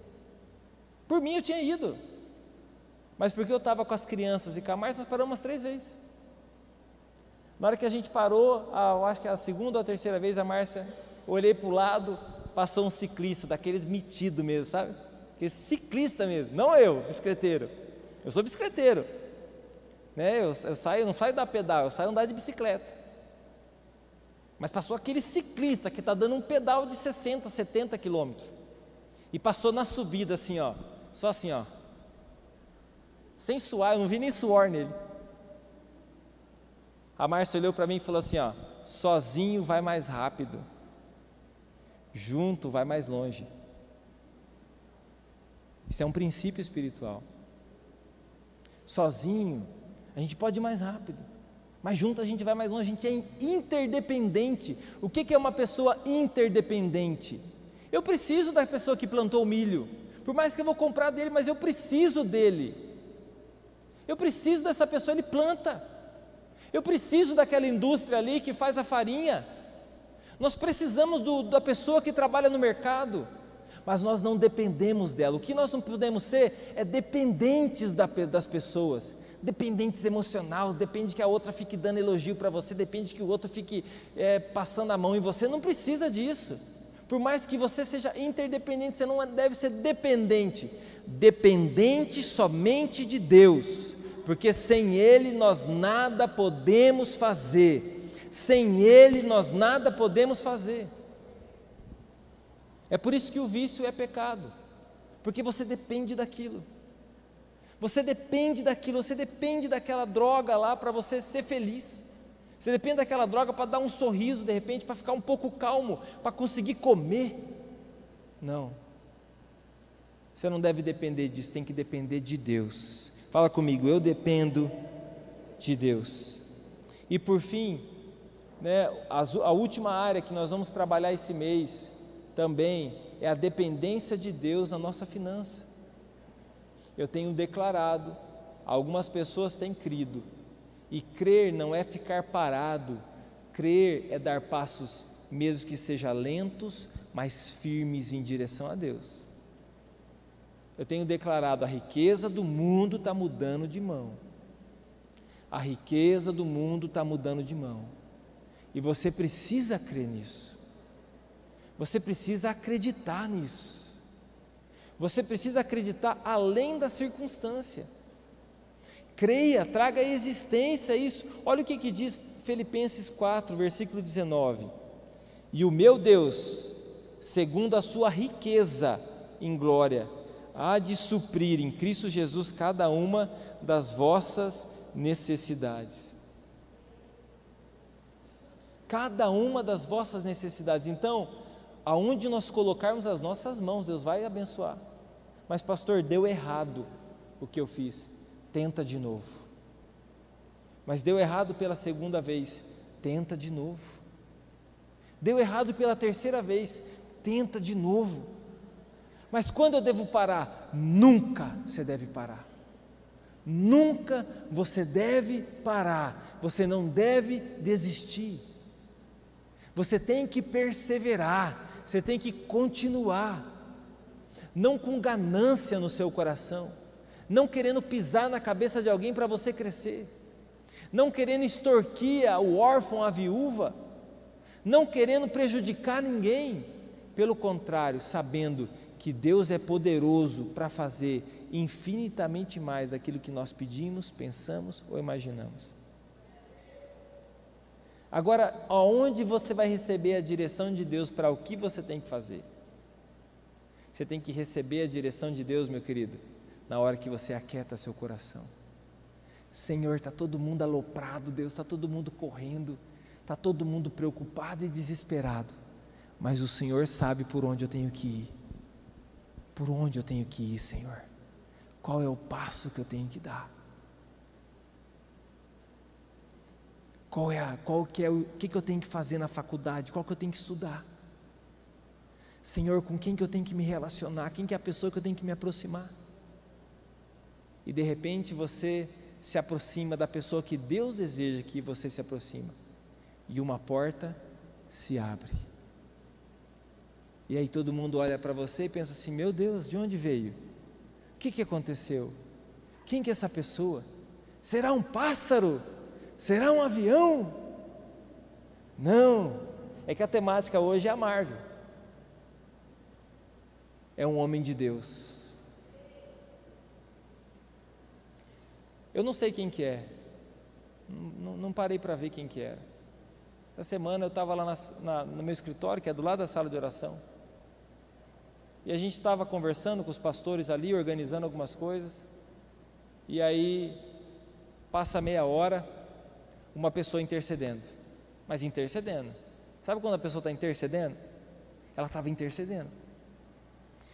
Por mim eu tinha ido, mas porque eu estava com as crianças e com a nós paramos umas três vezes. Na hora que a gente parou, a, acho que a segunda ou a terceira vez, a Márcia, olhei para o lado, passou um ciclista, daqueles metido mesmo, sabe? Aquele ciclista mesmo, não eu, bicicleteiro. Eu sou bicicleteiro. Né? Eu, eu saio, não saio da pedal, eu saio andar de bicicleta. Mas passou aquele ciclista que está dando um pedal de 60, 70 quilômetros. E passou na subida assim, ó. Só assim, ó. Sem suar, eu não vi nem suor nele. A Márcia olhou para mim e falou assim: ó, sozinho vai mais rápido, junto vai mais longe. Isso é um princípio espiritual. Sozinho, a gente pode ir mais rápido, mas junto a gente vai mais longe, a gente é interdependente. O que é uma pessoa interdependente? Eu preciso da pessoa que plantou o milho, por mais que eu vou comprar dele, mas eu preciso dele. Eu preciso dessa pessoa, ele planta. Eu preciso daquela indústria ali que faz a farinha. Nós precisamos do, da pessoa que trabalha no mercado, mas nós não dependemos dela. O que nós não podemos ser é dependentes da, das pessoas, dependentes emocionais. Depende que a outra fique dando elogio para você, depende que o outro fique é, passando a mão em você. Não precisa disso, Por mais que você seja interdependente, você não deve ser dependente. Dependente somente de Deus, porque sem Ele nós nada podemos fazer. Sem Ele nós nada podemos fazer. É por isso que o vício é pecado, porque você depende daquilo. Você depende daquilo, você depende daquela droga lá para você ser feliz. Você depende daquela droga para dar um sorriso de repente, para ficar um pouco calmo, para conseguir comer. Não. Você não deve depender disso, tem que depender de Deus. Fala comigo, eu dependo de Deus. E por fim, né, a, última área que nós vamos trabalhar esse mês também é a dependência de Deus na nossa finança. Eu tenho declarado, algumas pessoas têm crido, e crer não é ficar parado, crer é dar passos, mesmo que sejam lentos, mas firmes em direção a Deus. Eu tenho declarado: a riqueza do mundo está mudando de mão. A riqueza do mundo está mudando de mão. E você precisa crer nisso. Você precisa acreditar nisso. Você precisa acreditar além da circunstância. Creia, traga à existência isso. Olha o que, que diz Filipenses 4, versículo 19: E o meu Deus, segundo a sua riqueza em glória, há de suprir em Cristo Jesus cada uma das vossas necessidades. Cada uma das vossas necessidades. Então, aonde nós colocarmos as nossas mãos, Deus vai abençoar. Mas, pastor, deu errado o que eu fiz tenta de novo. Mas deu errado pela segunda vez, tenta de novo. Deu errado pela terceira vez, tenta de novo. Mas quando eu devo parar? Nunca você deve parar. Nunca você deve parar. Você não deve desistir. Você tem que perseverar. Você tem que continuar. Não com ganância no seu coração não querendo pisar na cabeça de alguém para você crescer, não querendo extorquir o órfão, a viúva, não querendo prejudicar ninguém, pelo contrário, sabendo que Deus é poderoso para fazer infinitamente mais daquilo que nós pedimos, pensamos ou imaginamos. Agora, aonde você vai receber a direção de Deus para o que você tem que fazer? Você tem que receber a direção de Deus, meu querido, na hora que você aquieta seu coração. Senhor, está todo mundo aloprado, Deus, está todo mundo correndo, está todo mundo preocupado e desesperado, mas o Senhor sabe por onde eu tenho que ir. Por onde eu tenho que ir, Senhor? Qual é o passo que eu tenho que dar? Qual é a, qual que é o que, que eu tenho que fazer na faculdade? Qual que eu tenho que estudar? Senhor, com quem que eu tenho que me relacionar? Quem que é a pessoa que eu tenho que me aproximar? e de repente você se aproxima da pessoa que Deus deseja que você se aproxima e uma porta se abre. E aí todo mundo olha para você e pensa assim: meu Deus, de onde veio? O que, que aconteceu? Quem que é essa pessoa? Será um pássaro? Será um avião? Não, é que a temática hoje é a Marvel. É um homem de Deus Eu não sei quem que é. Não, não parei para ver quem que era. Essa semana eu estava lá na, na, no meu escritório, que é do lado da sala de oração. E a gente estava conversando com os pastores ali, organizando algumas coisas. E aí passa meia hora, uma pessoa intercedendo. Mas intercedendo. Sabe quando a pessoa está intercedendo? Ela estava intercedendo.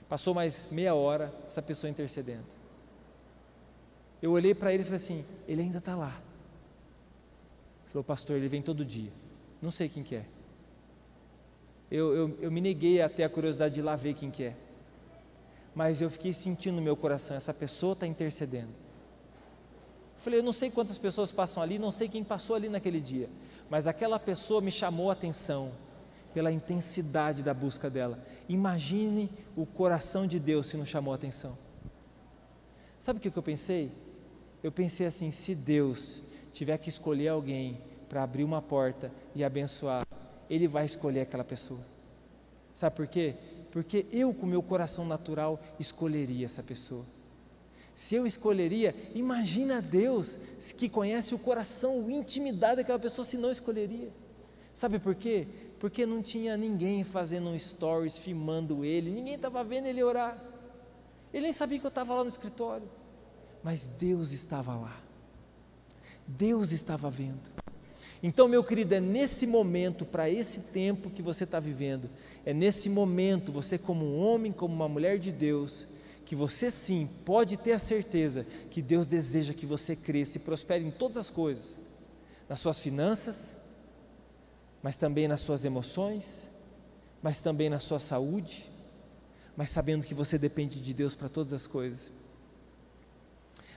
Passou mais meia hora, essa pessoa intercedendo eu olhei para ele e falei assim: ele ainda está lá. Falou, pastor, ele vem todo dia. Não sei quem que é. Eu, eu, eu me neguei a ter a curiosidade de ir lá ver quem que é. Mas eu fiquei sentindo no meu coração: essa pessoa está intercedendo. Eu falei, eu não sei quantas pessoas passam ali, não sei quem passou ali naquele dia, mas aquela pessoa me chamou a atenção pela intensidade da busca dela. Imagine o coração de Deus se não chamou a atenção. Sabe o que eu pensei? eu pensei assim: se Deus tiver que escolher alguém para abrir uma porta e abençoar, Ele vai escolher aquela pessoa. Sabe por quê? Porque eu, com meu coração natural, escolheria essa pessoa. Se eu escolheria, imagina Deus que conhece o coração, a intimidade daquela pessoa, se não escolheria. Sabe por quê? Porque não tinha ninguém fazendo um stories, filmando ele, ninguém estava vendo ele orar. Ele nem sabia que eu estava lá no escritório, mas Deus estava lá. Deus estava vendo. Então, meu querido, é nesse momento, para esse tempo que você está vivendo, é nesse momento, você, como um homem, como uma mulher de Deus, que você sim pode ter a certeza que Deus deseja que você cresça e prospere em todas as coisas, nas suas finanças, mas também nas suas emoções, mas também na sua saúde, mas sabendo que você depende de Deus para todas as coisas.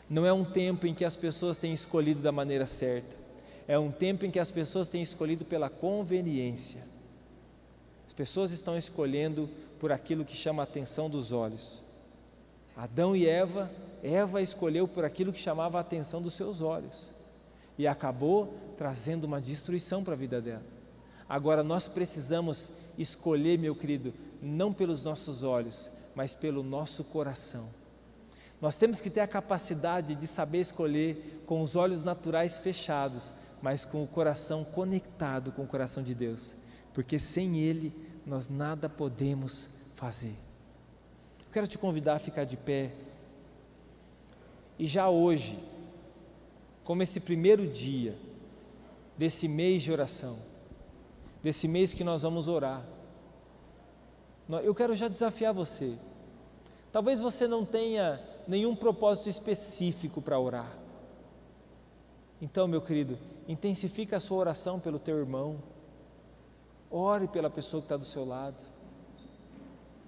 Não é um tempo em que as pessoas têm escolhido da maneira certa, é um tempo em que as pessoas têm escolhido pela conveniência. As pessoas estão escolhendo por aquilo que chama a atenção dos olhos. Adão e Eva, Eva escolheu por aquilo que chamava a atenção dos seus olhos e acabou trazendo uma destruição para a vida dela. Agora nós precisamos escolher, meu querido, não pelos nossos olhos, mas pelo nosso coração. Nós temos que ter a capacidade de saber escolher com os olhos naturais fechados, mas com o coração conectado com o coração de Deus, porque sem Ele nós nada podemos fazer. Eu quero te convidar a ficar de pé e já hoje, como esse primeiro dia desse mês de oração, desse mês que nós vamos orar, eu quero já desafiar você. Talvez você não tenha nenhum propósito específico para orar. Então, meu querido, intensifica a sua oração pelo teu irmão. Ore pela pessoa que está do seu lado.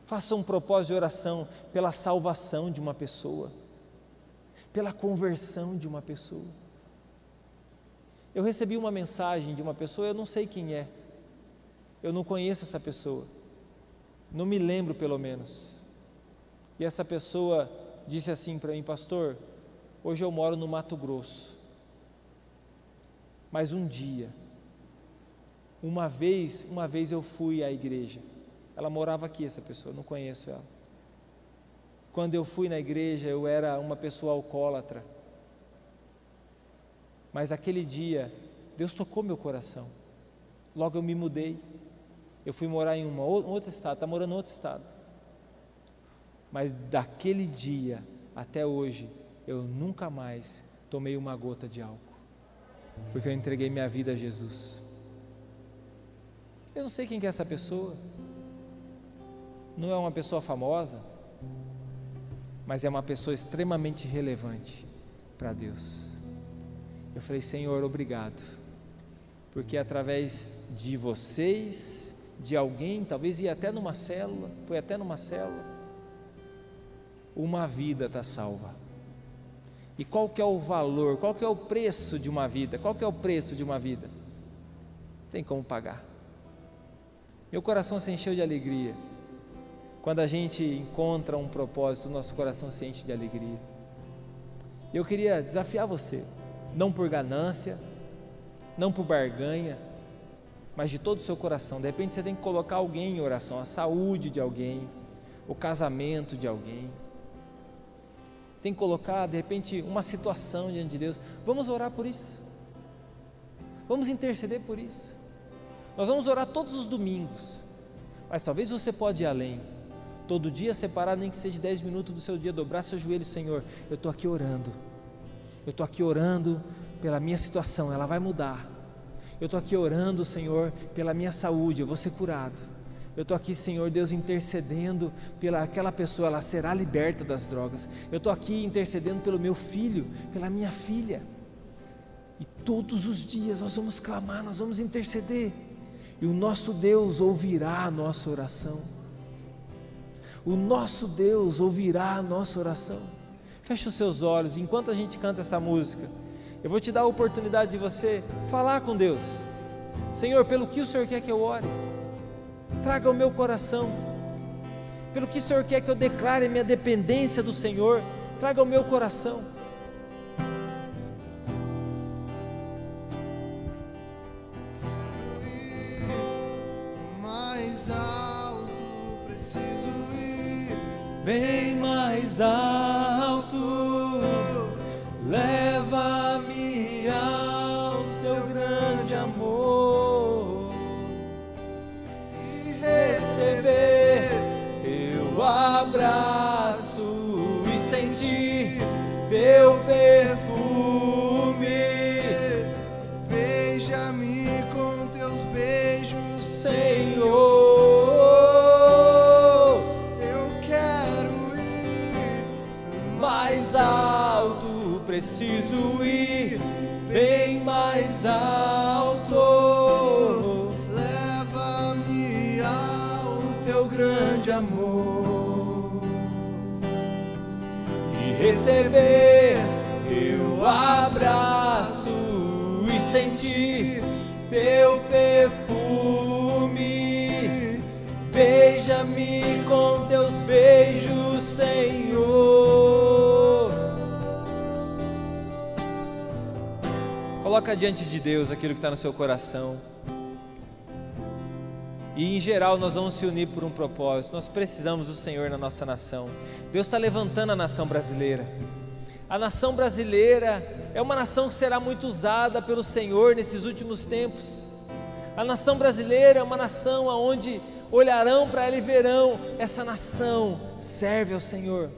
Faça um propósito de oração pela salvação de uma pessoa, pela conversão de uma pessoa. Eu recebi uma mensagem de uma pessoa, eu não sei quem é, eu não conheço essa pessoa, não me lembro pelo menos. E essa pessoa disse assim para mim, pastor, hoje eu moro no Mato Grosso, mas um dia, uma vez, uma vez eu fui à igreja. Ela morava aqui, essa pessoa, não conheço ela. Quando eu fui na igreja, eu era uma pessoa alcoólatra. Mas aquele dia, Deus tocou meu coração. Logo eu me mudei. Eu fui morar em uma, um outro estado, está morando em outro estado. Mas daquele dia até hoje, eu nunca mais tomei uma gota de álcool, porque eu entreguei minha vida a Jesus. Eu não sei quem é essa pessoa, não é uma pessoa famosa, mas é uma pessoa extremamente relevante para Deus. Eu falei, Senhor, obrigado, porque através de vocês, de alguém, talvez ia até numa célula, foi até numa célula, uma vida está salva. E qual que é o valor, qual que é o preço de uma vida? Qual que é o preço de uma vida? Tem como pagar. Meu coração se encheu de alegria. Quando a gente encontra um propósito, nosso coração se enche de alegria. Eu queria desafiar você, não por ganância, não por barganha, mas de todo o seu coração. De repente você tem que colocar alguém em oração, a saúde de alguém, o casamento de alguém. Você tem que colocar, de repente, uma situação diante de Deus. Vamos orar por isso. Vamos interceder por isso. Nós vamos orar todos os domingos. Mas talvez você pode ir além. Todo dia separar, nem que seja 10 minutos do seu dia, dobrar seu joelho, Senhor. Eu estou aqui orando. Eu estou aqui orando pela minha situação, ela vai mudar eu estou aqui orando, Senhor, pela minha saúde, eu vou ser curado. Eu estou aqui, Senhor Deus, intercedendo pela aquela pessoa, ela será liberta das drogas. Eu estou aqui intercedendo pelo meu filho, pela minha filha. E todos os dias nós vamos clamar, nós vamos interceder. E o nosso Deus ouvirá a nossa oração. O nosso Deus ouvirá a nossa oração. Feche os seus olhos enquanto a gente canta essa música. Eu vou te dar a oportunidade de você falar com Deus. Senhor, pelo que o Senhor quer que eu ore? traga ao meu coração. Pelo que o Senhor quer que eu declare minha dependência do Senhor, traga ao meu coração. Mais alto preciso ir, bem mais alto. Coloca diante de Deus aquilo que está no seu coração. E em geral nós vamos se unir por um propósito. Nós precisamos do Senhor na nossa nação. Deus está levantando a nação brasileira. A nação brasileira é uma nação que será muito usada pelo Senhor nesses últimos tempos. A nação brasileira é uma nação onde olharão para ela e verão: essa nação serve ao Senhor.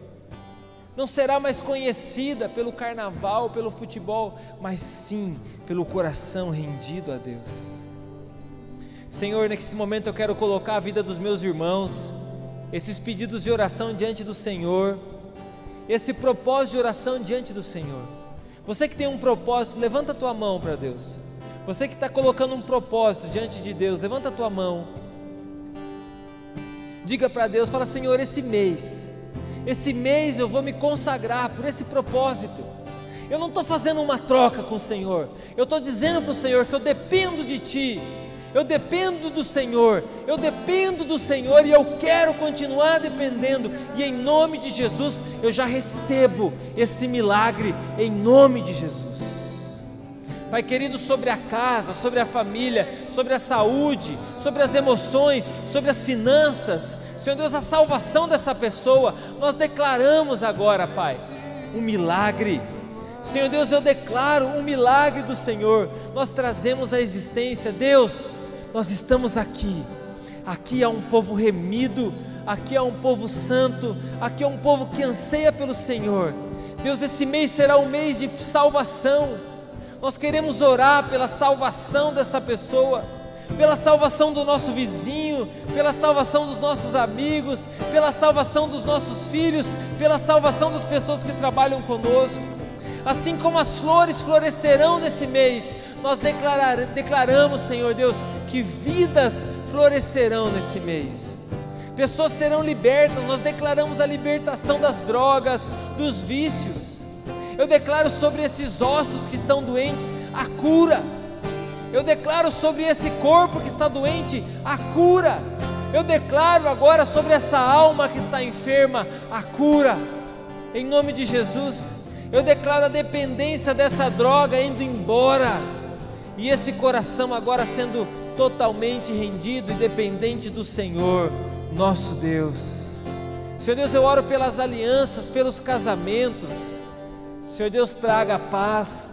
Não será mais conhecida pelo carnaval, pelo futebol, mas sim pelo coração rendido a Deus. Senhor, nesse momento eu quero colocar a vida dos meus irmãos, esses pedidos de oração diante do Senhor, esse propósito de oração diante do Senhor. Você que tem um propósito, levanta a tua mão para Deus. Você que está colocando um propósito diante de Deus, levanta a tua mão. Diga para Deus, fala Senhor, esse mês, esse mês eu vou me consagrar por esse propósito. Eu não estou fazendo uma troca com o Senhor, eu estou dizendo para o Senhor que eu dependo de Ti, eu dependo do Senhor, eu dependo do Senhor e eu quero continuar dependendo, e em nome de Jesus eu já recebo esse milagre, em nome de Jesus. Pai querido, sobre a casa, sobre a família, sobre a saúde, sobre as emoções, sobre as finanças, Senhor Deus, a salvação dessa pessoa, nós declaramos agora, Pai, um milagre. Senhor Deus, eu declaro um milagre do Senhor, nós trazemos a existência, Deus, nós estamos aqui, aqui há um povo remido, aqui há um povo santo, aqui há um povo que anseia pelo Senhor. Deus, esse mês será um mês de salvação. Nós queremos orar pela salvação dessa pessoa, pela salvação do nosso vizinho, pela salvação dos nossos amigos, pela salvação dos nossos filhos, pela salvação das pessoas que trabalham conosco. Assim como as flores florescerão nesse mês, nós declarar, declaramos, Senhor Deus, que vidas florescerão nesse mês. Pessoas serão libertas, nós declaramos a libertação das drogas, dos vícios. Eu declaro sobre esses ossos que estão doentes a cura. Eu declaro sobre esse corpo que está doente a cura. Eu declaro agora sobre essa alma que está enferma a cura. Em nome de Jesus, eu declaro a dependência dessa droga indo embora. E esse coração agora sendo totalmente rendido e dependente do Senhor, nosso Deus. Senhor Deus, eu oro pelas alianças, pelos casamentos. Senhor Deus, traga paz,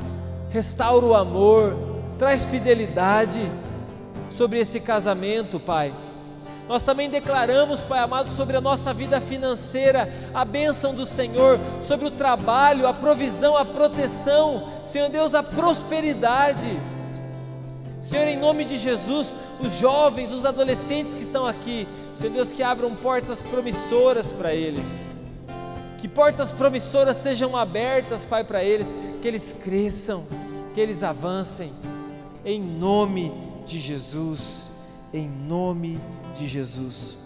restaura o amor, traz fidelidade sobre esse casamento, Pai. Nós também declaramos, Pai amado, sobre a nossa vida financeira, a bênção do Senhor, sobre o trabalho, a provisão, a proteção, Senhor Deus, a prosperidade. Senhor, em nome de Jesus, os jovens, os adolescentes que estão aqui, Senhor Deus, que abram portas promissoras para eles. Que portas promissoras sejam abertas, Pai, para eles, que eles cresçam, que eles avancem, em nome de Jesus, em nome de Jesus.